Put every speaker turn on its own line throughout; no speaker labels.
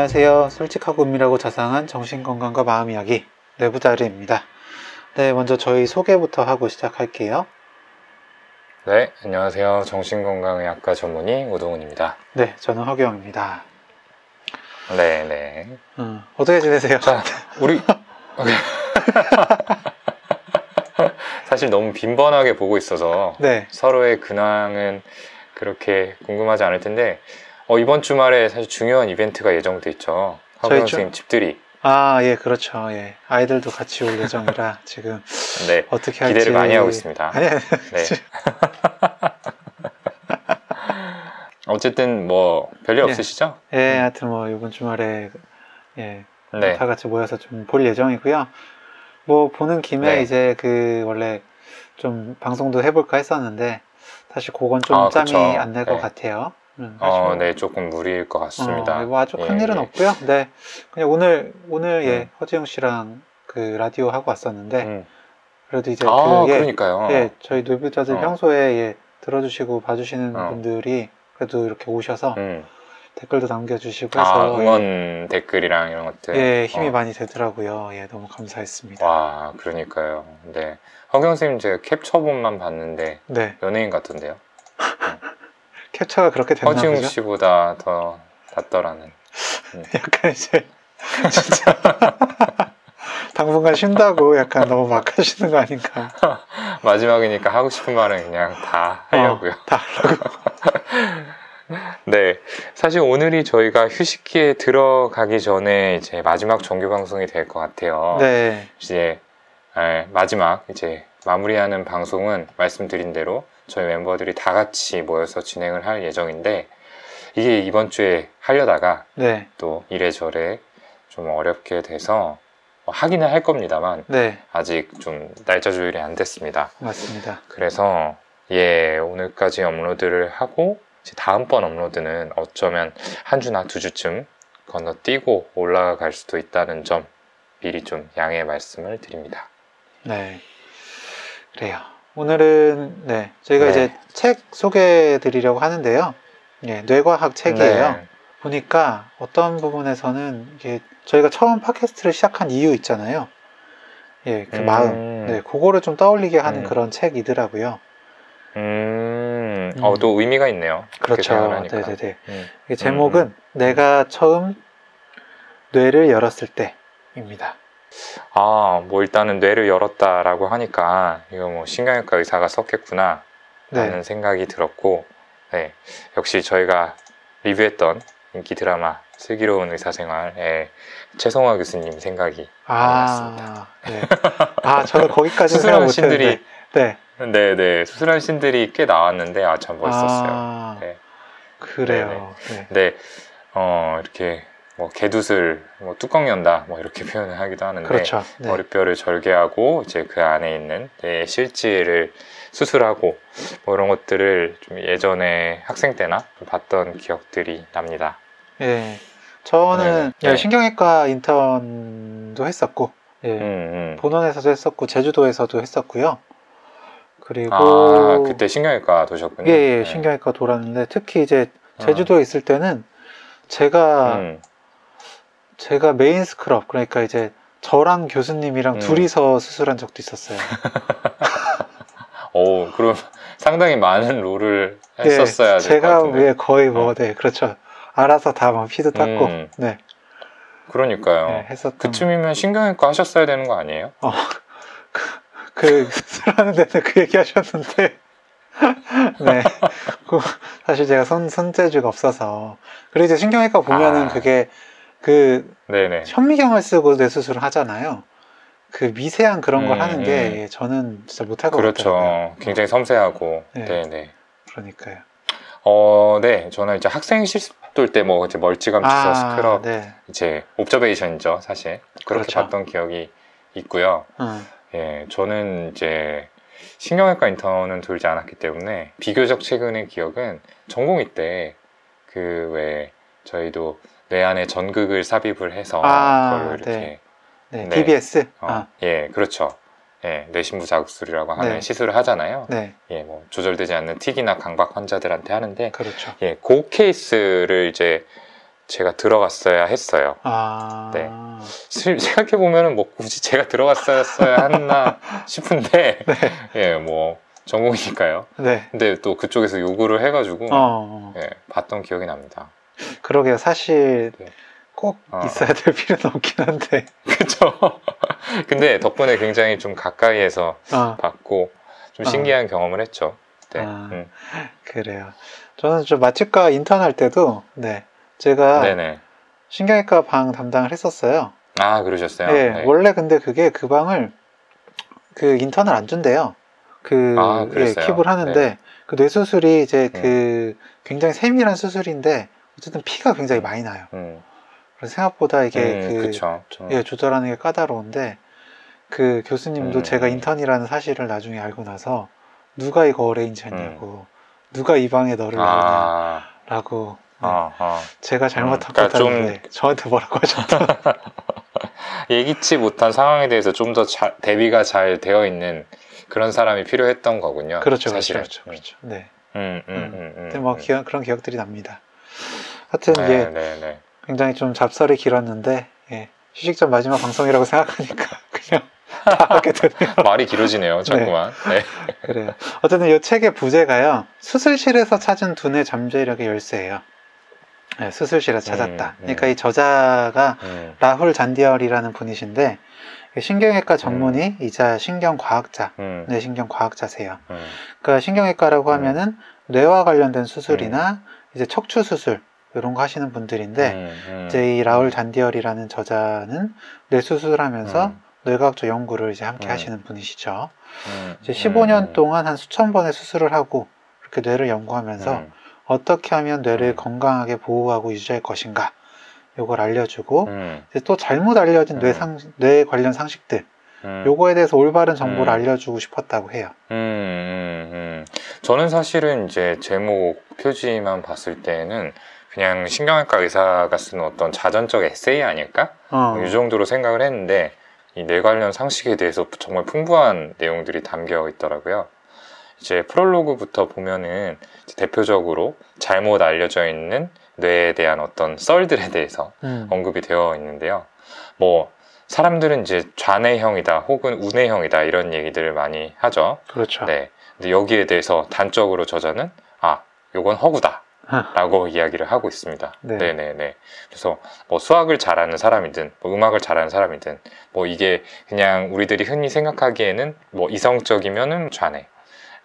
안녕하세요. 솔직하고 은밀하고 자상한 정신건강과 마음 이야기 내부자리입니다. 네, 먼저 저희 소개부터 하고 시작할게요.
네, 안녕하세요. 정신건강의학과 전문의 우동훈입니다.
네, 저는 허경입니다.
네, 네.
음, 어떻게 지내세요?
자, 우리 사실 너무 빈번하게 보고 있어서
네,
서로의 근황은 그렇게 궁금하지 않을 텐데 어, 이번 주말에 사실 중요한 이벤트가 예정돼 있죠.
주-
선생님 집들이.
아, 예, 그렇죠. 예, 아이들도 같이 올 예정이라 지금
네,
어떻게 할지
기대를 많이 하고 있습니다.
아니, 아니,
네. 어쨌든 뭐 별일
예.
없으시죠?
예, 하여튼 뭐 이번 주말에 예,
네.
다 같이 모여서 좀 볼 예정이고요. 뭐 보는 김에
네.
이제 그 원래 좀 방송도 해볼까 했었는데 사실 그건 좀
아,
짬이. 안될것
네.
같아요. 음,
어,
뭐,
네, 조금 무리일 것 같습니다.
어, 뭐 아주 큰
예,
일은
예.
없고요. 네, 그냥 오늘 오늘 예
음.
허지영 씨랑 그 라디오 하고 왔었는데
음.
그래도 이제
아,
그 예,
그러니까요.
예, 저희 노비자들
어.
평소에 예, 들어주시고 봐주시는
어.
분들이 그래도 이렇게 오셔서
음.
댓글도 남겨주시고
아,
해서
응원 댓글이랑 이런 것들.
예, 힘이
어.
많이 되더라고요. 예, 너무 감사했습니다.
와, 그러니까요. 네. 허경 선생님 제가 캡처본만 봤는데
네,
연예인 같던데요.
캡처가 그렇게 됐나
허지웅
보죠?
씨보다 더 낫더라는.
약간 이제 진짜 당분간 쉰다고 약간 너무 막 하시는 거 아닌가?
마지막이니까 하고 싶은 말은 그냥 다 하려고요.
어, 다 하려고.
네. 사실 오늘이 저희가 휴식기에 들어가기 전에 이제 마지막 정규 방송이 될 것 같아요.
네,
이제 에, 마지막 이제 마무리하는 방송은 말씀드린 대로 저희 멤버들이 다 같이 모여서 진행을 할 예정인데 이게 이번 주에 하려다가
네,
또 이래저래 좀 어렵게 돼서 뭐 하기는 할 겁니다만
네,
아직 좀 날짜 조율이 안 됐습니다.
맞습니다.
그래서 예 오늘까지 업로드를 하고 다음번 업로드는 어쩌면 한 주나 두 주쯤 건너뛰고 올라갈 수도 있다는 점 미리 좀 양해 말씀을 드립니다.
네, 그래요. 오늘은 네 저희가
네.
이제 책 소개해 드리려고 하는데요. 예, 뇌과학 책이에요.
네.
보니까 어떤 부분에서는 이게 저희가 처음 팟캐스트를 시작한 이유 있잖아요. 예, 그
음.
마음. 네, 그거를 좀 떠올리게 하는
음.
그런 책이더라고요.
음,
음.
어, 또 의미가 있네요.
그렇죠. 네네네.
음.
제목은 내가 처음 뇌를 열었을 때입니다.
아, 뭐 일단은 뇌를 열었다라고 하니까 이거 뭐 신경외과 의사가 썼겠구나 라는
네,
생각이 들었고, 네. 역시 저희가 리뷰했던 인기 드라마 슬기로운 의사생활의 최성화 교수님 생각이
아, 네. 아, 저는 거기까지
수술한. 신들이
네.
네 네 수술한 신들이 꽤 나왔는데 아 참 멋있었어요.
아,
네.
그래요. 네.
근데 어 이렇게 뭐 개두슬 뭐 뚜껑 연다 뭐 이렇게 표현을 하기도 하는데
그렇죠. 네.
머리뼈를 절개하고 이제 그 안에 있는 내 실질을 수술하고 뭐 이런 것들을 좀 예전에 학생 때나 좀 봤던 기억들이 납니다.
예. 저는
네네.
예,
네.
신경외과 인턴도 했었고, 예.
음, 음.
본원에서도 했었고, 제주도에서도 했었고요. 그리고
아 그때 신경외과 도셨군요.
예, 예,
네.
신경외과 돌았는데 특히 이제
어.
제주도에 있을 때는 제가
음.
제가 메인 스크럽 그러니까 이제 저랑 교수님이랑
음.
둘이서 수술한 적도 있었어요.
오 그럼 상당히 많은 롤을
예,
했었어야 될것
제가. 왜 거의 뭐
어.
네, 그렇죠. 알아서 다 막 피도 닦고
음.
네,
그러니까요.
네, 했었던
그쯤이면 신경외과 하셨어야 되는 거 아니에요?
어, 그 수술하는 데는 그 얘기 하셨는데 네. 그 사실 제가 손 손재주가 없어서 그리고 이제 신경외과 보면은
아.
그게 그
네네.
현미경을 쓰고 뇌 수술을 하잖아요. 그 미세한 그런 걸
음,
하는 게
음.
예, 저는 진짜 못할 것 같아요.
그렇죠. 굉장히 섬세하고.
네.
네네.
그러니까요.
어, 네. 저는 이제 학생 실습 돌 때 뭐 이제 멀찌감치서 스크럽
네.
이제 옵저베이션이죠, 사실. 그렇게
그렇죠.
봤던 기억이 있고요.
음,
예, 저는 이제 신경외과 인턴은 돌지 않았기 때문에 비교적 최근의 기억은 전공의 때 그 왜 저희도 뇌 안에 전극을 삽입을 해서
아,
그걸로 이렇게
네. 네,
네.
DBS.
어,
아,
예, 그렇죠. 예, 뇌신부 자극술이라고 하는
네.
시술을 하잖아요.
네,
예, 뭐 조절되지 않는 틱이나 강박 환자들한테 하는데
그렇죠.
예, 그 케이스를 이제 제가 들어갔어야 했어요.
아.
네. 생각해 보면은 뭐 굳이 제가 들어갔어야 했나 싶은데
네.
예, 뭐 전공이니까요.
네.
근데 또 그쪽에서 요구를 해가지고
어.
예, 봤던 기억이 납니다.
그러게요. 사실
네.
꼭
어.
있어야 될 필요는 없긴 한데.
그렇죠. 근데 덕분에 굉장히 좀 가까이에서
어.
봤고 좀
어.
신기한 경험을 했죠. 네.
아.
음.
그래요. 저는 좀 맛집과 인턴 할 때도 네. 제가
네네.
신경외과 방 담당을 했었어요.
아 그러셨어요.
네,
네.
원래 근데 그게 그 방을 그 인턴을 안 준대요. 그
아,
예? 킵을 하는데
네.
그 뇌수술이 이제
음.
그 굉장히 세밀한 수술인데 어쨌든 피가 굉장히 많이 나요.
음.
그래서 생각보다 이게
음,
그
그쵸. 좀-
예, 조절하는 게 까다로운데 그 교수님도
음.
제가 인턴이라는 사실을 나중에 알고 나서 누가 이거 어레인지 했냐고 누가 이 방에 너를
아,
넣냐라고 네.
아, 아.
제가 잘못한
그러니까
것
좀-
저한테 뭐라고 하셨다.
예기치 못한 상황에 대해서 좀 더 대비가 잘 되어 있는 그런 사람이 필요했던 거군요.
그렇죠, 그렇죠,
사실은.
그렇죠, 그렇죠. 네.
음, 음, 음, 음,
근데 뭐
음.
기억, 그런 기억들이 납니다. 하여튼
네,
이게
네, 네.
굉장히 좀 잡설이 길었는데 예, 휴식전 마지막 방송이라고 생각하니까 그냥 다 하게 되네요.
말이 길어지네요, 자꾸만. 네.
그래요. 어쨌든 이 책의 부제가요. 수술실에서 찾은 두뇌 잠재력의 열쇠예요. 네, 수술실에서 찾았다.
음, 음.
그러니까 이 저자가
음,
라훌 잔디얼이라는 분이신데 신경외과 전문의 이자 신경과학자,
음,
뇌신경과학자세요.
음,
그러니까 신경외과라고
음.
하면은 뇌와 관련된 수술이나 이제 척추 수술 이런 거 하시는 분들인데
음, 음.
이제 이 라울 잔디얼이라는 저자는 뇌 수술하면서
음,
뇌과학적 연구를 이제 함께
음.
하시는 분이시죠.
음,
이제 15년
음,
동안 한 수천 번의 수술을 하고 이렇게 뇌를 연구하면서
음,
어떻게 하면 뇌를
음.
건강하게 보호하고 유지할 것인가 요걸 알려주고
음,
이제 또 잘못 알려진 뇌,
음.
상, 뇌 관련 상식들
음.
요거에 대해서 올바른 정보를
음.
알려주고 싶었다고 해요.
음, 음, 음. 저는 사실은 이제 제목 표지만 봤을 때는 그냥 신경외과 의사가 쓰는 어떤 자전적 에세이 아닐까?
어,
이 정도로 생각을 했는데 이 뇌 관련 상식에 대해서 정말 풍부한 내용들이 담겨 있더라고요. 이제 프롤로그부터 보면은 이제 대표적으로 잘못 알려져 있는 뇌에 대한 어떤 썰들에 대해서
음,
언급이 되어 있는데요. 뭐 사람들은 이제 좌뇌형이다 혹은 우뇌형이다 이런 얘기들을 많이 하죠.
그렇죠.
네. 근데 여기에 대해서 단적으로 저자는 아, 요건 허구다. 라고 이야기를 하고 있습니다.
네.
네. 네네 그래서 뭐 수학을 잘하는 사람이든 뭐 음악을 잘하는 사람이든 뭐 이게 그냥 우리들이 흔히 생각하기에는 뭐 이성적이면은 좌뇌,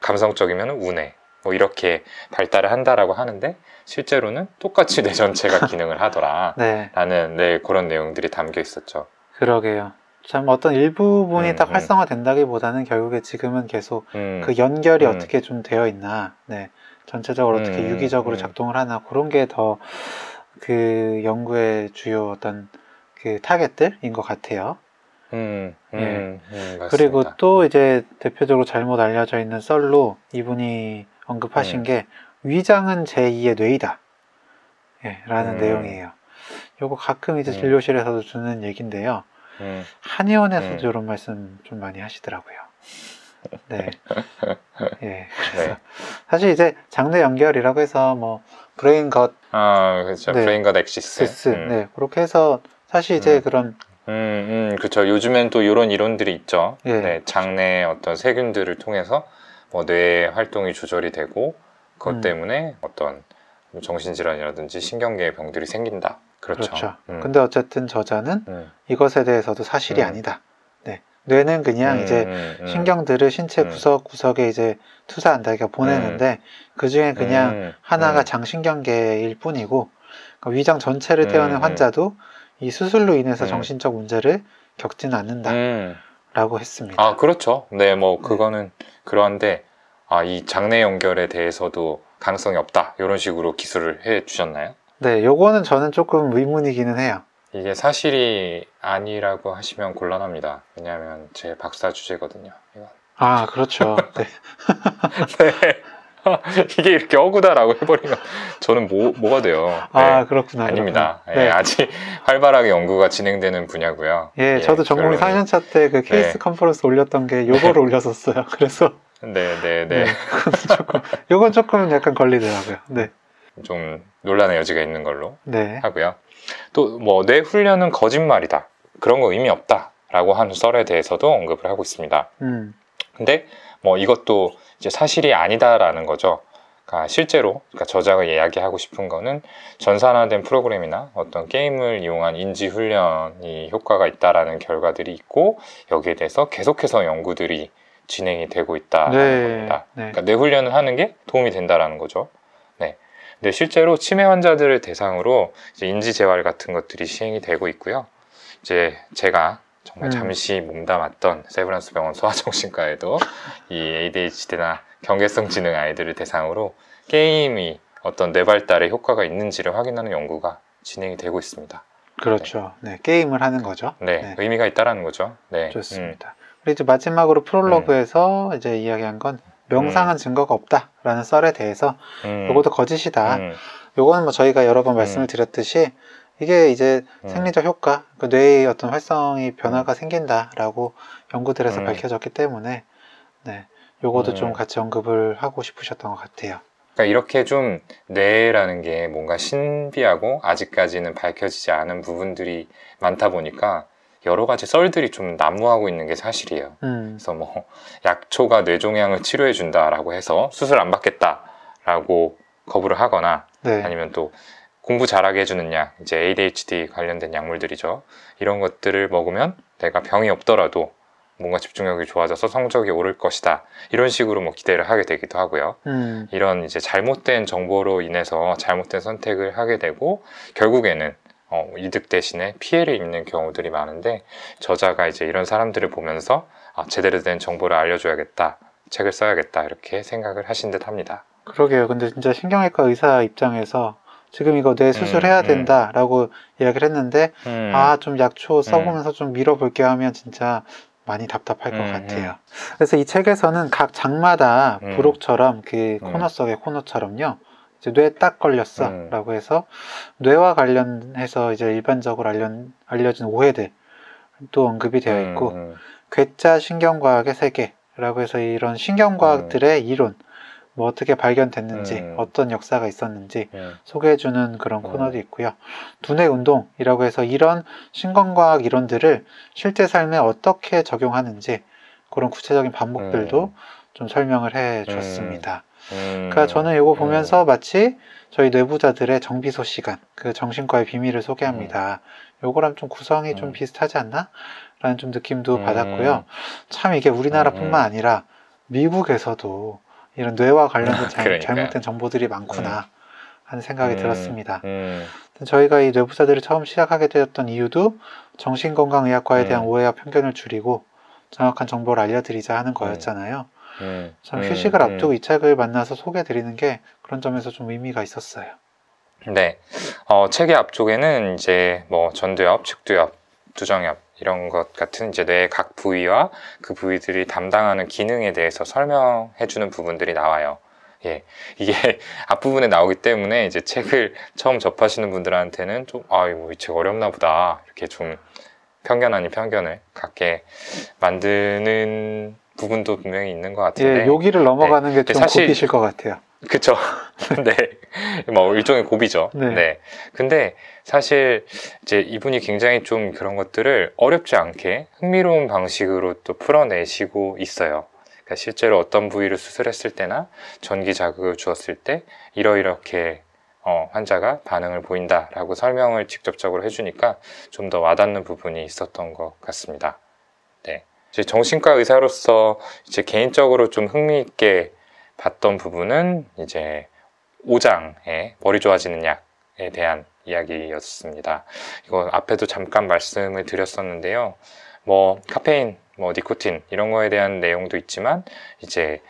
감성적이면은 우뇌 뭐 이렇게 발달을 한다라고 하는데 실제로는 똑같이 뇌 전체가 기능을 하더라.
네,
라는 네, 그런 내용들이 담겨 있었죠.
그러게요. 참 어떤 일부분이
음,
딱
음.
활성화된다기보다는 결국에 지금은 계속
음,
그 연결이
음.
어떻게 좀 되어 있나, 네, 전체적으로 어떻게
음,
유기적으로
음.
작동을 하나 그런 게 더 그 연구의 주요 어떤 그 타겟들인 것 같아요.
음, 음, 음, 맞습니다.
그리고 또 이제 대표적으로 잘못 알려져 있는 썰로 이분이 언급하신
음.
게 위장은 제2의 뇌이다. 예, 라는
음.
내용이에요. 요거 가끔 이제
음.
진료실에서도 주는 얘기인데요.
음,
한의원에서도
음.
이런 말씀 좀 많이 하시더라고요. 네. 예.
네.
사실 이제 장뇌 연결이라고 해서 뭐 brain gut
아, 그렇죠.
네.
brain gut axis. 시스 음.
네 그렇게 해서 사실 이제
음.
그런
음, 음, 그렇죠. 요즘엔 또 이런 이론들이 있죠.
예.
네, 장내 어떤 세균들을 통해서 뭐 뇌 활동이 조절이 되고 그것
음.
때문에 어떤 뭐 정신질환이라든지 신경계 병들이 생긴다. 그렇죠.
그렇죠.
음.
근데 어쨌든 저자는
음.
이것에 대해서도 사실이
음.
아니다. 네. 뇌는 그냥
음,
이제
음, 음.
신경들을 신체
음.
구석구석에 이제 투사한다, 그러니까 보내는데 그 중에 그냥
음,
하나가
음.
장신경계일 뿐이고 그러니까 위장 전체를 태우는
음, 음.
환자도 이 수술로 인해서
음.
정신적 문제를 겪지는 않는다라고
음.
했습니다.
아, 그렇죠. 네, 뭐 그거는 그러한데 아, 이 장내 연결에 대해서도 가능성이 없다. 이런 식으로 기술을 해 주셨나요?
네, 요거는 저는 조금 의문이기는 해요.
이게 사실이 아니라고 하시면 곤란합니다. 왜냐하면 제 박사 주제거든요. 이건.
아, 그렇죠. 네.
네. 이게 이렇게 어구다라고 해버리면 저는 뭐, 뭐가 돼요? 네.
아, 그렇구나.
아닙니다. 예,
네.
아직 활발하게 연구가 진행되는 분야고요.
예, 저도 전공
결론이-
4년차 때 그 케이스
네.
컨퍼런스 올렸던 게 요거를 올렸었어요. 그래서
네, 네, 네.
조금 요건 조금 약간 걸리더라고요. 네.
좀 논란의 여지가 있는 걸로
네.
하고요. 또뭐뇌 훈련은 거짓말이다. 그런 거 의미 없다라고 하는 썰에 대해서도 언급을 하고 있습니다.
음,
근데 뭐 이것도 이제 사실이 아니다라는 거죠. 그러니까 실제로 그러니까 저자가 이야기하고 싶은 거는 전산화된 프로그램이나 어떤 게임을 이용한 인지 훈련이 효과가 있다라는 결과들이 있고 여기에 대해서 계속해서 연구들이 진행이 되고 있다는
네,
겁니다.
네.
그러니까 뇌 훈련을 하는 게 도움이 된다라는 거죠. 네. 근데 실제로 치매 환자들을 대상으로 인지 재활 같은 것들이 시행이 되고 있고요. 이제 제가 정말
음.
잠시 몸담았던 세브란스 병원 소아정신과에도 이 ADHD나 경계성 지능 아이들을 대상으로 게임이 어떤 뇌 발달에 효과가 있는지를 확인하는 연구가 진행이 되고 있습니다.
그렇죠. 네, 게임을 하는 거죠.
네,
네.
의미가 있다라는 거죠. 네,
좋습니다. 그리고 이제 마지막으로 프롤로그에서 이제 이야기한 건 명상한 증거가 없다라는 썰에 대해서
음,
요것도 거짓이다.
음,
요거는 뭐 저희가 여러 번 말씀을
음.
드렸듯이 이게 이제
음.
생리적 효과, 그 뇌의 어떤 활성이 변화가 생긴다라고 연구들에서
음.
밝혀졌기 때문에 네, 요것도
음.
좀 같이 언급을 하고 싶으셨던 것 같아요.
그러니까 이렇게 좀 뇌라는 게 뭔가 신비하고 아직까지는 밝혀지지 않은 부분들이 많다 보니까 여러 가지 썰들이 좀 난무하고 있는 게 사실이에요.
음,
그래서 뭐 약초가 뇌종양을 치료해 준다라고 해서 수술 안 받겠다라고 거부를 하거나
네,
아니면 또 공부 잘하게 해주는 약, 이제 ADHD 관련된 약물들이죠. 이런 것들을 먹으면 내가 병이 없더라도 뭔가 집중력이 좋아져서 성적이 오를 것이다. 이런 식으로 뭐 기대를 하게 되기도 하고요.
음,
이런 이제 잘못된 정보로 인해서 잘못된 선택을 하게 되고 결국에는 어, 이득 대신에 피해를 입는 경우들이 많은데 저자가 이제 이런 사람들을 보면서 아, 제대로 된 정보를 알려줘야겠다. 책을 써야겠다. 이렇게 생각을 하신 듯 합니다.
그러게요. 근데 진짜 신경외과 의사 입장에서 지금 이거 뇌 수술해야
음.
된다라고 이야기를 했는데
음,
아좀 약초 써보면서 좀 밀어볼게요 하면 진짜 많이 답답할 것
음,
같아요. 그래서 이 책에서는 각 장마다
음.
부록처럼 그
음.
코너 속의 코너처럼요. 이제 뇌딱 걸렸어
음.
라고 해서 뇌와 관련해서 이제 일반적으로 알려, 알려진 오해들 또 언급이 되어 있고
음,
괴짜 신경과학의 세계라고 해서 이런 신경과학들의 이론 뭐 어떻게 발견됐는지
음.
어떤 역사가 있었는지
음,
소개해주는 그런
음.
코너도 있고요. 두뇌 운동이라고 해서 이런 신경과학 이론들을 실제 삶에 어떻게 적용하는지 그런 구체적인 방법들도 좀 설명을 해 줬습니다.
음,
그러니까 저는 이거
음,
보면서 마치 저희 뇌부자들의 정비소 시간, 그 정신과의 비밀을 소개합니다. 요거랑 좀 구성이 좀
음.
비슷하지 않나? 라는 좀 느낌도
음.
받았고요. 참 이게 우리나라뿐만
음.
아니라 미국에서도 이런 뇌와 관련된 잘. 잘못된 정보들이 많구나 하는 생각이
음,
들었습니다.
음,
저희가 이 뇌부자들을 처음 시작하게 되었던 이유도 정신건강의학과에 대한
음.
오해와 편견을 줄이고 정확한 정보를 알려드리자 하는 거였잖아요.
음,
참
음,
휴식을
음.
앞두고 이 책을 만나서 소개해드리는 게 그런 점에서 좀 의미가 있었어요.
네. 어, 책의 앞쪽에는 이제 뭐 전두엽, 측두엽, 두정엽 이런 것 같은 이제 뇌의 각 부위와 그 부위들이 담당하는 기능에 대해서 설명해 주는 부분들이 나와요. 예. 이게 앞부분에 나오기 때문에 이제 책을 처음 접하시는 분들한테는 좀, 아, 이거 이책 어렵나 보다. 이렇게 좀 편견 아닌 편견을 갖게 만드는 부분도 분명히 있는 것 같은데.
예, 여기를 넘어가는 게
근데
좀
사실-
고비실 것 같아요.
그쵸. 네. 뭐, 일종의 고비죠.
네.
네. 근데 사실 이제 이분이 굉장히 좀 그런 것들을 어렵지 않게 흥미로운 방식으로 또 풀어내시고 있어요. 그러니까 실제로 어떤 부위를 수술했을 때나 전기 자극을 주었을 때 이러이렇게 어, 환자가 반응을 보인다라고 설명을 직접적으로 해주니까 좀 더 와닿는 부분이 있었던 것 같습니다. 네. 이제 정신과 의사로서 이제 개인적으로 좀 흥미있게 봤던 부분은 이제 5장의 머리 좋아지는 약에 대한 이야기였습니다. 이거 앞에도 잠깐 말씀을 드렸었는데요. 뭐 카페인, 뭐 니코틴 이런 거에 대한 내용도 있지만 이제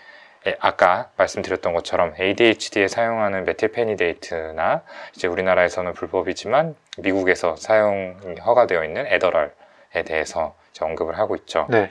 예, 아까 말씀드렸던 것처럼 ADHD에 사용하는 메틸페니데이트나 이제 우리나라에서는 불법이지만 미국에서 사용이 허가되어 있는 에더럴에 대해서 언급을 하고 있죠.
네.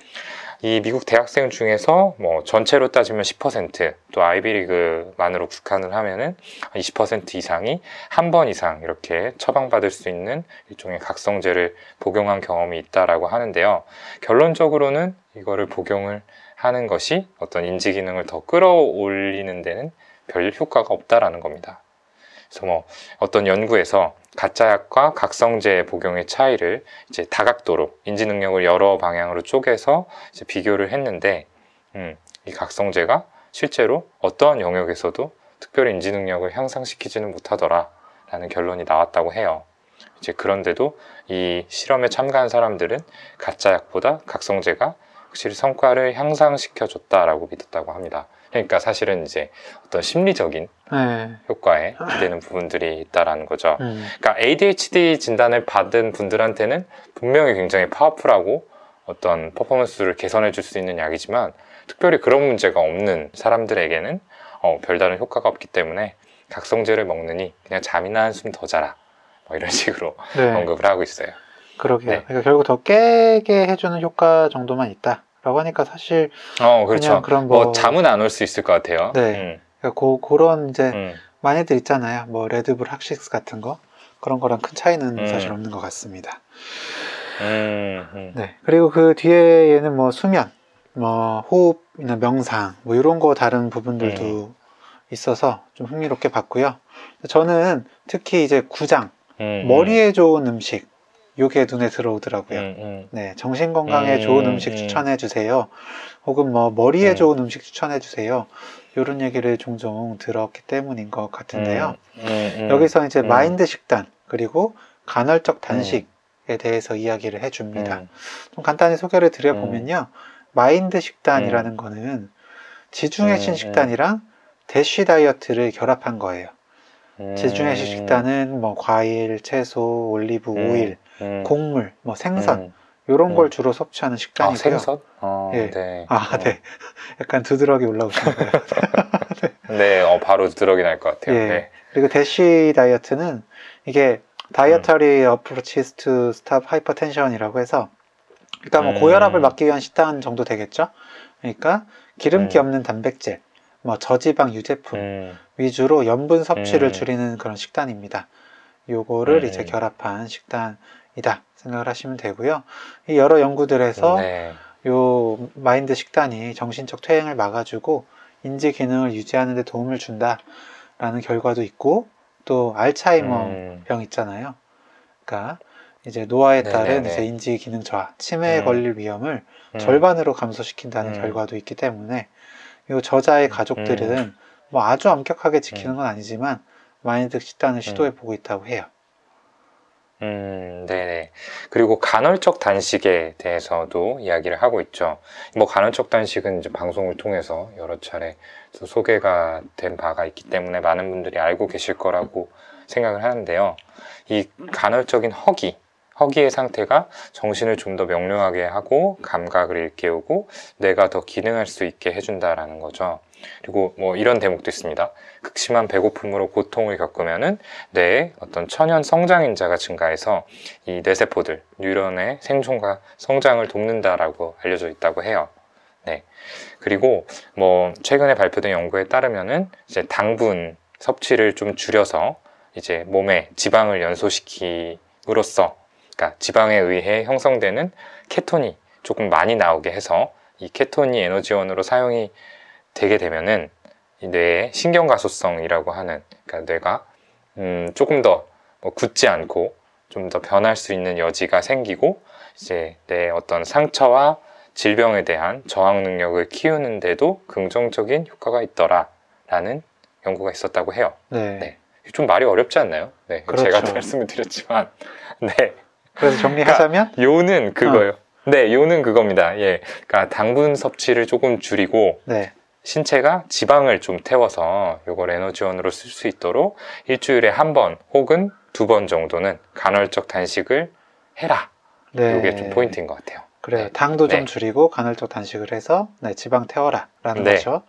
이 미국 대학생 중에서 뭐 전체로 따지면 10%또 아이비리그만으로 국한을 하면은 20% 이상이 한 번 이상 이렇게 처방받을 수 있는 일종의 각성제를 복용한 경험이 있다라고 하는데요. 결론적으로는 이거를 복용을 하는 것이 어떤 인지 기능을 더 끌어올리는 데는 별 효과가 없다라는 겁니다. 그래서 뭐 어떤 연구에서 가짜약과 각성제 복용의 차이를 이제 다각도로 인지 능력을 여러 방향으로 쪼개서 이제 비교를 했는데 음, 이 각성제가 실제로 어떠한 영역에서도 특별히 인지 능력을 향상시키지는 못하더라라는 결론이 나왔다고 해요. 이제 그런데도 이 실험에 참가한 사람들은 가짜약보다 각성제가 확실히 성과를 향상시켜 줬다라고 믿었다고 합니다. 그러니까 사실은 이제 어떤 심리적인
네.
효과에 기대는 부분들이 있다라는 거죠.
음,
그러니까 ADHD 진단을 받은 분들한테는 분명히 굉장히 파워풀하고 어떤 퍼포먼스를 개선해 줄 수 있는 약이지만 특별히 그런 문제가 없는 사람들에게는 어, 별다른 효과가 없기 때문에 각성제를 먹느니 그냥 잠이나 한숨 더 자라 뭐 이런 식으로
네.
언급을 하고 있어요.
그러게요.
네.
그러니까 결국 더 깨게 해주는 효과 정도만 있다 라고 하니까 사실
어 그렇죠.
그냥 그런
뭐,
뭐,
잠은 안 올 수 있을 것 같아요.
네. 그러니까 고, 그런 이제
음,
많이들 있잖아요. 뭐 레드불 학식스 같은 거 그런 거랑 큰 차이는
음.
사실 없는 것 같습니다.
음, 음,
네. 그리고 그 뒤에는 뭐 수면, 뭐 호흡이나 명상, 뭐 이런 거 다른 부분들도
음.
있어서 좀 흥미롭게 봤고요. 저는 특히 이제 구장,
음,
머리에 좋은 음식, 요게 눈에 들어오더라고요.
음, 음,
네, 정신 건강에
음,
좋은 음식
음.
추천해 주세요. 혹은 뭐 머리에
음.
좋은 음식 추천해 주세요. 이런 얘기를 종종 들었기 때문인 것 같은데요.
음, 음,
여기서 이제
음.
마인드 식단 그리고 간헐적 단식에 대해서 이야기를 해 줍니다.
음,
좀 간단히 소개를 드려 보면요. 마인드 식단이라는 거는 지중해식
음,
식단이랑 대쉬 다이어트를 결합한 거예요.
음,
지중해식 식단은 뭐 과일, 채소, 올리브
음,
오일,
음,
곡물, 뭐 생선
음.
이런
음.
걸 주로 섭취하는
아,
식단이고요.
생선? 어,
예.
네.
아,
어.
네. 약간 두드러기 올라오시는 거예요.
네, 어, 바로 들어기 날 것 같아요.
예.
네.
그리고 대쉬 다이어트는 이게 Dietary Approaches to Stop Hypertension이라고 해서 그러니까 뭐
음.
고혈압을 막기 위한 식단 정도 되겠죠. 그러니까 기름기
음.
없는 단백질, 뭐 저지방 유제품
음,
위주로 염분 섭취를
음.
줄이는 그런 식단입니다. 요거를
음.
이제 결합한 식단 이다 생각을 하시면 되고요. 이 여러 연구들에서
네.
요 마인드 식단이 정신적 퇴행을 막아주고 인지 기능을 유지하는 데 도움을 준다라는 결과도 있고 또 알츠하이머
음,
병 있잖아요. 그러니까 이제 노화에 따른
네네네.
이제 인지 기능 저하, 치매에
음.
걸릴 위험을
음,
절반으로 감소시킨다는
음.
결과도 있기 때문에 이 저자의 가족들은 뭐 아주 엄격하게 지키는 건 아니지만 마인드 식단을 시도해 보고 있다고 해요.
음, 네네. 그리고 간헐적 단식에 대해서도 이야기를 하고 있죠. 뭐 간헐적 단식은 이제 방송을 통해서 여러 차례 또 소개가 된 바가 있기 때문에 많은 분들이 알고 계실 거라고 생각을 하는데요. 이 간헐적인 허기, 허기의 상태가 정신을 좀 더 명료하게 하고 감각을 일깨우고 뇌가 더 기능할 수 있게 해준다라는 거죠. 그리고 뭐 이런 대목도 있습니다. 극심한 배고픔으로 고통을 겪으면은 뇌에 어떤 천연 성장 인자가 증가해서 이 뇌세포들, 뉴런의 생존과 성장을 돕는다라고 알려져 있다고 해요. 네. 그리고 뭐 최근에 발표된 연구에 따르면은 이제 당분 섭취를 좀 줄여서 이제 몸에 지방을 연소시킴으로써 그러니까 지방에 의해 형성되는 케톤이 조금 많이 나오게 해서 이 케톤이 에너지원으로 사용이 되게 되면은 이 뇌의 신경가소성이라고 하는 그러니까 뇌가 음, 조금 더 뭐 굳지 않고 좀 더 변할 수 있는 여지가 생기고 이제 내 어떤 상처와 질병에 대한 저항 능력을 키우는데도 긍정적인 효과가 있더라라는 연구가 있었다고 해요.
네.
네. 좀 말이 어렵지 않나요? 네,
그렇죠.
제가 말씀을 드렸지만, 네,
그래서 정리하자면
요는 그거요. 네, 요는 그겁니다. 예, 그러니까 당분 섭취를 조금 줄이고
네.
신체가 지방을 좀 태워서 요걸 에너지원으로 쓸 수 있도록 일주일에 한 번 혹은 두 번 정도는 간헐적 단식을 해라.
네.
요게 좀 포인트인 것 같아요.
그래요.
네.
당도 좀
네.
줄이고 간헐적 단식을 해서 네, 지방 태워라라는
네.
거죠.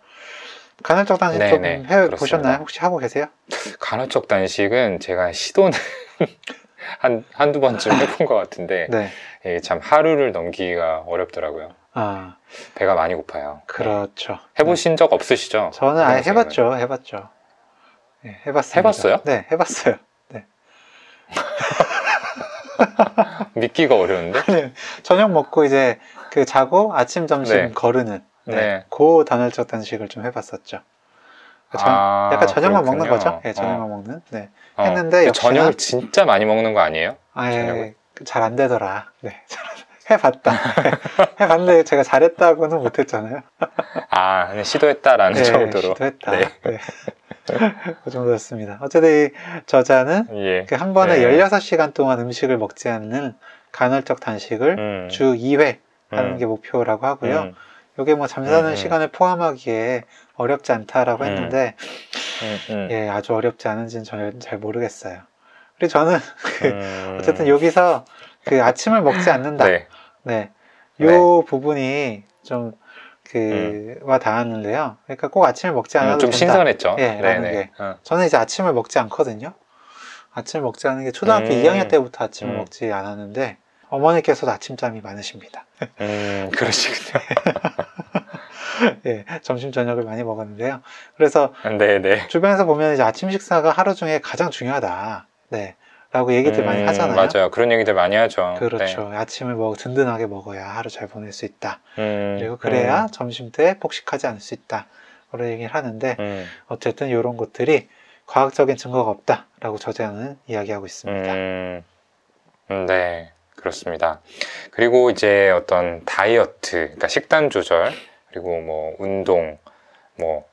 간헐적 단식
네,
좀
네,
해. 보셨나요? 혹시 하고 계세요?
간헐적 단식은 제가 시도는 한, 한두 번쯤 해본 것 같은데,
네.
이게 참 하루를 넘기기가 어렵더라고요.
아,
배가 많이 고파요.
그렇죠.
해보신 적 없으시죠?
네. 저는 아예
선생님은?
해봤죠. 해봤죠. 네, 해봤습니다.
해봤어요?
네, 해봤어요.
믿기가 어려운데?
아니, 저녁 먹고 이제 그 자고 아침 점심
네.
거르는 네.
네.
그 단헐적 단식을 좀 해봤었죠. 저-
아,
약간 저녁만
그렇군요.
먹는 거죠. 예,
어,
저녁만 먹는. 네.
어.
했는데 역시나-
저녁을 진짜 많이 먹는 거 아니에요?
아예
저녁을?
잘안 되더라. 네. 잘 해봤다. 해봤는데 제가 잘했다고는 못했잖아요.
아, 그냥 시도했다라는
네,
정도로.
시도했다.
네.
네. 그 정도였습니다. 어쨌든 이 저자는
예.
그 한 번에
네.
16시간 동안 음식을 먹지 않는 간헐적 단식을
음,
주 2회 하는
음,
게 목표라고 하고요.
음,
이게 뭐 잠자는
음, 음.
시간을 포함하기에 어렵지 않다라고
음.
했는데
음, 음,
예, 아주 어렵지 않은지는 저는 잘 모르겠어요. 그리고 저는. 어쨌든 여기서 그 아침을 먹지 않는다.
네.
네.
네.
요 부분이 좀 그, 와 닿았는데요. 그러니까 꼭 아침을 먹지 않아도
음, 좀
된다.
신선했죠.
예, 라는
네네.
게.
어.
저는 이제 아침을 먹지 않거든요. 아침을 먹지 않는 게 초등학교
음.
2학년 때부터 아침을
음.
먹지 않았는데 어머니께서도 아침잠이 많으십니다.
음, 그러시군요.
예, 점심 저녁을 많이 먹었는데요. 그래서
네네.
주변에서 보면 이제 아침 식사가 하루 중에 가장 중요하다. 네. 라고 얘기들 많이
음,
하잖아요.
맞아요. 그런 얘기들 많이 하죠.
그렇죠. 아침을 먹 든든하게 먹어야 하루 잘 보낼 수 있다.
네. 음,
그리고 그래야 점심 때 폭식하지 않을 수 있다. 그런 얘기를 하는데
음, 음,
어쨌든 이런 것들이 과학적인 증거가 없다라고 저자는 이야기하고 있습니다.
음, 음, 네, 그렇습니다. 그리고 이제 어떤 다이어트, 그러니까 식단 조절, 그리고 뭐 운동, 뭐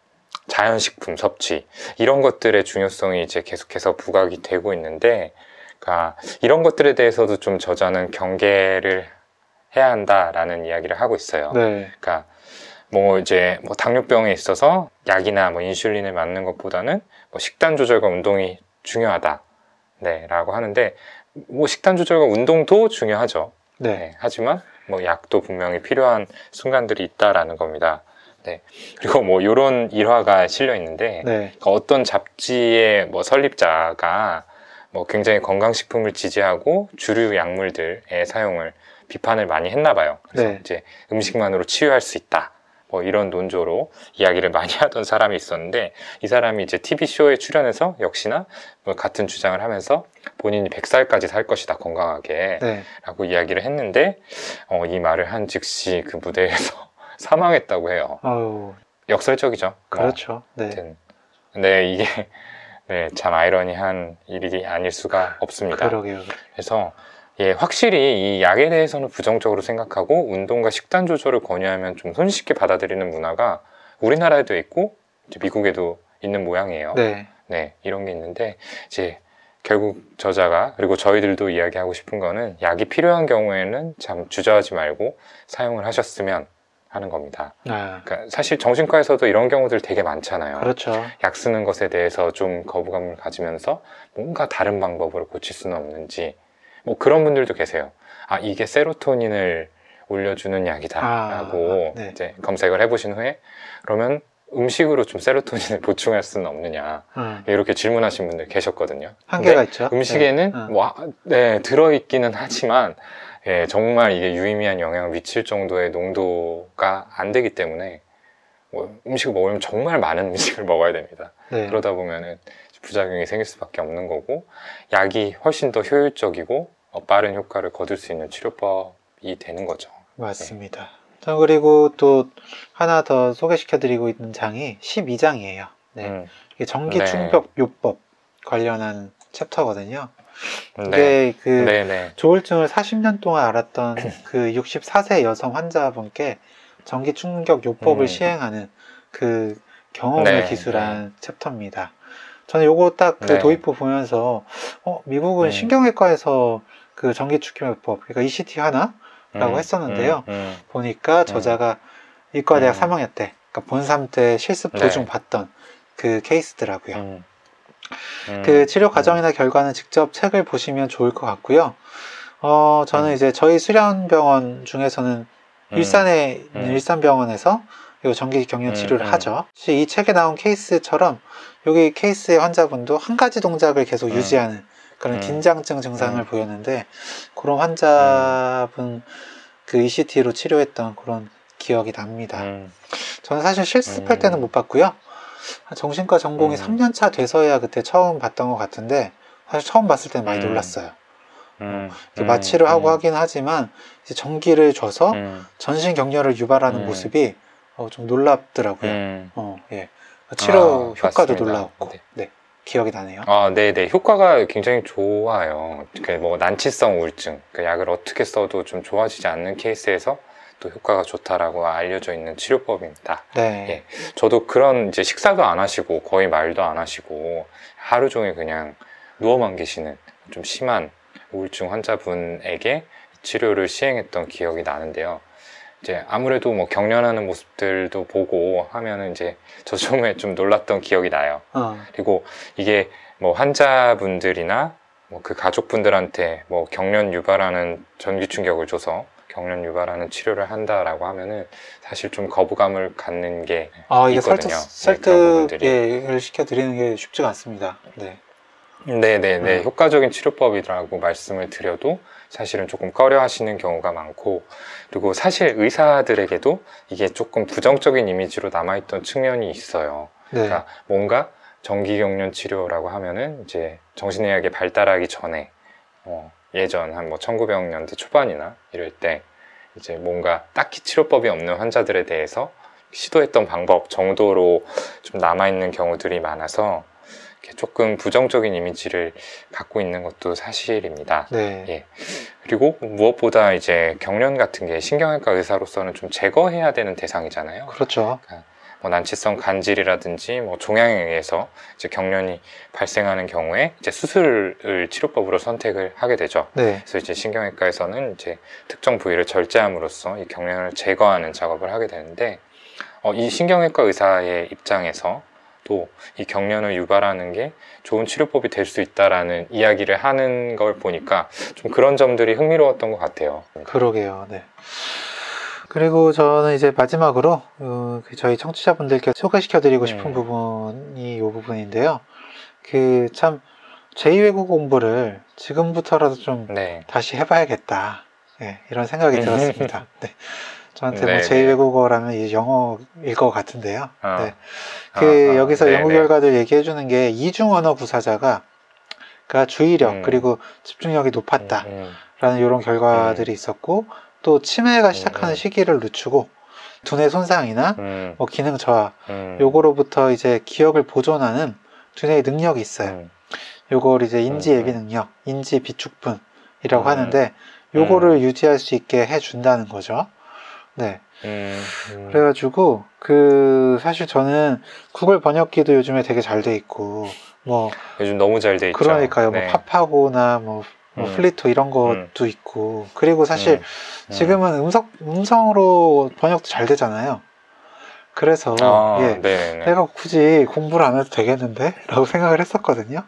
자연식품 섭취 이런 것들의 중요성이 이제 계속해서 부각이 되고 있는데, 그러니까 이런 것들에 대해서도 좀 저자는 경계를 해야 한다라는 이야기를 하고 있어요.
네,
그러니까 뭐 이제 뭐 당뇨병에 있어서 약이나 뭐 인슐린을 맞는 것보다는 뭐 식단 조절과 운동이 중요하다. 네, 라고 하는데 뭐 식단 조절과 운동도 중요하죠.
네,
네, 하지만 뭐 약도 분명히 필요한 순간들이 있다라는 겁니다. 네. 그리고 뭐 이런 일화가 실려 있는데
네,
그러니까 어떤 잡지의 뭐 설립자가 뭐 굉장히 건강식품을 지지하고 주류 약물들의 사용을 비판을 많이 했나 봐요. 그래서
네.
이제 음식만으로 치유할 수 있다. 뭐 이런 논조로 이야기를 많이 하던 사람이 있었는데 이 사람이 이제 TV 쇼에 출연해서 역시나 뭐 같은 주장을 하면서 본인이 100살까지 살 것이다 건강하게
네.
라고 이야기를 했는데 어, 이 말을 한 즉시 그 무대에서 사망했다고 해요.
아우,
역설적이죠. 뭐
그렇죠. 네,
아무튼. 근데 이게 네, 참 아이러니한 일이 아닐 수가 없습니다.
그러게요.
그래서 예, 확실히 이 약에 대해서는 부정적으로 생각하고 운동과 식단 조절을 권유하면 좀 손쉽게 받아들이는 문화가 우리나라에도 있고 이제 미국에도 있는 모양이에요.
네,
네, 이런 게 있는데 이제 결국 저자가 그리고 저희들도 이야기하고 싶은 거는 약이 필요한 경우에는 참 주저하지 말고 사용을 하셨으면 하는 겁니다.
아,
그러니까 사실 정신과에서도 이런 경우들 되게 많잖아요.
그렇죠.
약 쓰는 것에 대해서 좀 거부감을 가지면서 뭔가 다른 방법으로 고칠 수는 없는지 뭐 그런 분들도 계세요. 아 이게 세로토닌을 올려주는 약이다라고
아, 네.
이제 검색을 해보신 후에 그러면 음식으로 좀 세로토닌을 보충할 수는 없느냐
음,
이렇게 질문하신 분들 계셨거든요.
한계가 있죠.
음식에는
네. 음.
뭐, 네, 들어있기는 하지만 예, 정말 이게 유의미한 영향을 미칠 정도의 농도가 안 되기 때문에 뭐 음식을 먹으면 정말 많은 음식을 먹어야 됩니다.
네,
그러다 보면은 부작용이 생길 수밖에 없는 거고 약이 훨씬 더 효율적이고 어, 빠른 효과를 거둘 수 있는 치료법이 되는 거죠.
맞습니다. 자, 그리고 또 하나 더 소개시켜드리고 있는 장이 12장이에요. 네,
음,
이게 전기
네.
충격 요법 관련한 챕터거든요.
네,
이게 그
네, 네,
조울증을 40년 동안 알았던 그 64세 여성 환자분께 전기 충격 요법을
음.
시행하는 그 경험을
네,
기술한 챕터입니다. 저는 요거 딱그
네.
도입부 보면서 어, 미국은
음.
신경외과에서 그 전기 충격 요법, 그러니까 ECT 하나 라고
음,
했었는데요.
음, 음,
보니까 저자가 이과대학
음.
3학년 때, 그러니까 본3 때 실습
네.
도중 봤던 그 케이스더라고요.
음, 음,
그 치료
음,
과정이나 결과는 직접 책을 보시면 좋을 것 같고요. 어, 저는
음.
이제 저희 수련병원 중에서는
음,
일산에 있는
음.
일산병원에서 이 전기 경련
음,
치료를
음.
하죠. 이 책에 나온 케이스처럼 여기 케이스의 환자분도 한 가지 동작을 계속
음.
유지하는 그런
음.
긴장증 증상을
음.
보였는데 그런 환자분 그 ECT로 치료했던 그런 기억이 납니다.
음,
저는 사실 실습할
음.
때는 못 봤고요. 정신과 전공이
음.
3년차 돼서야 그때 처음 봤던 것 같은데 사실 처음 봤을 때는 많이
음.
놀랐어요.
음, 음,
마취를 하고
음,
하긴 하지만 이제 전기를 줘서
음,
전신 격렬을 유발하는
음.
모습이 어, 좀 놀랍더라고요.
음,
어, 예. 치료
아,
효과도
맞습니다.
놀라웠고,
네.
네. 기억이 나네요.
아, 네 네. 효과가 굉장히 좋아요. 그 뭐, 난치성 우울증. 그 약을 어떻게 써도 좀 좋아지지 않는 케이스에서 또 효과가 좋다라고 알려져 있는 치료법입니다.
네.
예. 저도 그런 이제 식사도 안 하시고 거의 말도 안 하시고 하루 종일 그냥 누워만 계시는 좀 심한 우울증 환자분에게 치료를 시행했던 기억이 나는데요. 이제 아무래도 뭐 경련하는 모습들도 보고 하면은 이제 저 처음에 좀 놀랐던 기억이 나요.
어,
그리고 이게 뭐 환자분들이나 뭐 그 가족분들한테 뭐 경련 유발하는 전기 충격을 줘서 경련 유발하는 치료를 한다라고 하면은 사실 좀 거부감을 갖는 게
아, 이게 설득,
있거든요. 네, 그런 부분들이.
설득을 시켜드리는 게 쉽지가 않습니다. 네.
네네 네
음.
효과적인 치료법이라고 말씀을 드려도 사실은 조금 꺼려 하시는 경우가 많고 그리고 사실 의사들에게도 이게 조금 부정적인 이미지로 남아있던 측면이 있어요
네.
그러니까 뭔가 정기경련 치료라고 하면은 이제 정신의학이 발달하기 전에 어, 예전 한 뭐 1900년대 초반이나 이럴 때 이제 뭔가 딱히 치료법이 없는 환자들에 대해서 시도했던 방법 정도로 좀 남아있는 경우들이 많아서 조금 부정적인 이미지를 갖고 있는 것도 사실입니다.
네.
예. 그리고 무엇보다 이제 경련 같은 게 신경외과 의사로서는 좀 제거해야 되는 대상이잖아요.
그렇죠.
뭐 난치성 간질이라든지 뭐 종양에 의해서 이제 경련이 발생하는 경우에 이제 수술을 치료법으로 선택을 하게 되죠.
네.
그래서 이제 신경외과에서는 이제 특정 부위를 절제함으로써 이 경련을 제거하는 작업을 하게 되는데 어, 이 신경외과 의사의 입장에서 또 이 경련을 유발하는 게 좋은 치료법이 될 수 있다라는 이야기를 하는 걸 보니까 좀 그런 점들이 흥미로웠던 것 같아요.
그러게요. 네. 그리고 저는 이제 마지막으로 어, 그 저희 청취자분들께 소개시켜드리고 싶은
음.
부분이 이 부분인데요. 그 참 제2외국어 공부를 지금부터라도 좀
네.
다시 해봐야겠다. 네, 이런 생각이
음.
들었습니다. 네. 저한테
네,
뭐
네.
제2외국어라면 이제 영어일 것 같은데요.
어.
네. 그
아, 아,
여기서
네,
연구
네.
결과들 얘기해 주는 게 이중 언어 구사자가 그 주의력
음.
그리고 집중력이 높았다.
음,
라는 이런 결과들이 있었고 또 치매가 시작하는
음.
시기를 늦추고 두뇌 손상이나
음,
뭐 기능 저하
음,
요거로부터 이제 기억을 보존하는 두뇌의 능력이 있어요.
음,
요걸 이제 인지
음,
예비 능력, 인지 비축분이라고
음.
하는데 요거를
음.
유지할 수 있게 해 준다는 거죠. 네. 그래가지고 그 사실 저는 구글 번역기도 요즘에 되게 잘 돼 있고 뭐
요즘 너무 잘 돼 있죠.
그러니까요.
네.
뭐 파파고나 뭐, 뭐
음.
플리토 이런 것도 있고 그리고 사실
음, 음.
지금은 음성 음성으로 번역도 잘 되잖아요. 그래서
아,
예,
네네네.
내가 굳이 공부를 안 해도 되겠는데라고 생각을 했었거든요.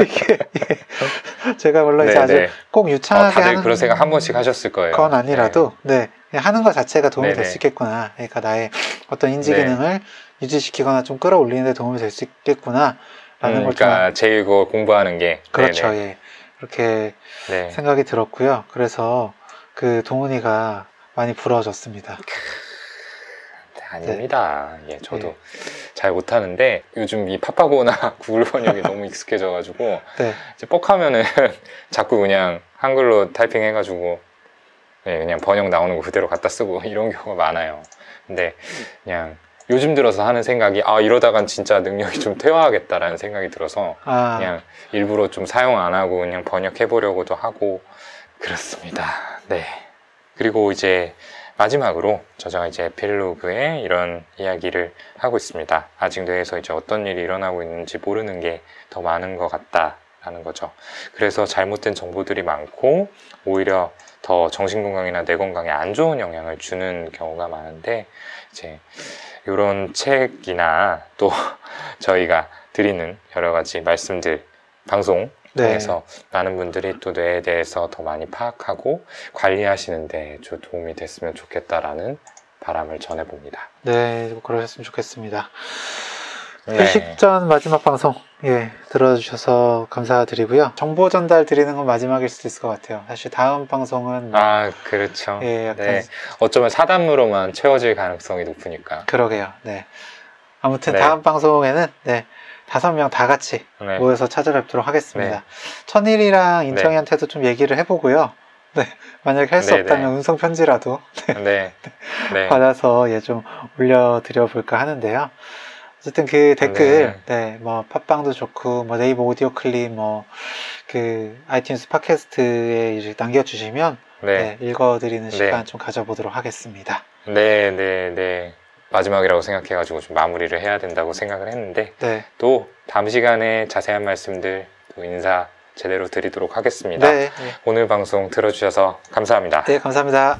이게 예, 제가 물론 이제 아주
네네.
꼭
어,
유창하게
다들
하는
그런 생각 한 번씩 하셨을 거예요.
건 아니라도 네, 그냥 하는 것 자체가 도움이 될. 수 있겠구나. 그러니까 나의 어떤 인지
네.
기능을 유지시키거나 좀 끌어올리는 데 도움이 될 수 있겠구나라는
음,
걸좀
그러니까 제2외국어 공부하는 게
그렇죠.
네네.
예. 그렇게
네.
생각이 들었고요. 그래서 그 동훈이가 많이 부러워졌습니다.
아닙니다. 예, 저도
네.
잘 못하는데 요즘 이 파파고나 구글 번역이 너무 익숙해져가지고
네.
이제 뻑하면은 자꾸 그냥 한글로 타이핑해가지고 네, 그냥 번역 나오는 거 그대로 갖다 쓰고 이런 경우가 많아요. 근데 그냥 요즘 들어서 하는 생각이 아 이러다간 진짜 능력이 좀 퇴화하겠다라는 생각이 들어서
아,
그냥 일부러 좀 사용 안 하고 그냥 번역해 보려고도 하고 그렇습니다. 네. 그리고 이제 마지막으로 저자가 이제 에필로그에 이런 이야기를 하고 있습니다. 아직 뇌에서 이제 어떤 일이 일어나고 있는지 모르는 게 더 많은 것 같다라는 거죠. 그래서 잘못된 정보들이 많고 오히려 더 정신 건강이나 뇌 건강에 안 좋은 영향을 주는 경우가 많은데 이제 이런 책이나 또 저희가 드리는 여러 가지 말씀들 방송
네.
통해서 많은 분들이 또 뇌에 대해서 더 많이 파악하고 관리하시는데 좀 도움이 됐으면 좋겠다라는 바람을 전해봅니다.
네, 그러셨으면 좋겠습니다.
네.
회식 전 마지막 방송, 예, 들어주셔서 감사드리고요. 정보 전달 드리는 건 마지막일 수도 있을 것 같아요. 사실 다음 방송은, 뭐,
아, 그렇죠.
예, 약간,
네. 어쩌면 사담으로만 채워질 가능성이 높으니까.
그러게요. 네. 아무튼
네.
다음 방송에는, 네, 다섯 명 다 같이
네.
모여서 찾아뵙도록 하겠습니다. 천일이랑 인청이한테도 좀 얘기를 해보고요. 네, 만약에 할수
네,
없다면
네.
음성 편지라도
네. 네.
받아서 예, 좀 올려드려 볼까 하는데요. 어쨌든 그 댓글, 네, 뭐 팟빵도 좋고, 뭐 네이버 오디오 클립, 뭐 그 아이튠스 팟캐스트에 이제 남겨주시면
네.
네, 읽어드리는
네.
시간 좀 가져보도록 하겠습니다.
네, 네, 네. 마지막이라고 생각해가지고 좀 마무리를 해야 된다고 생각을 했는데
네,
또 다음 시간에 자세한 말씀들 또 인사 제대로 드리도록 하겠습니다.
네, 네,
오늘 방송 들어주셔서 감사합니다.
네, 감사합니다.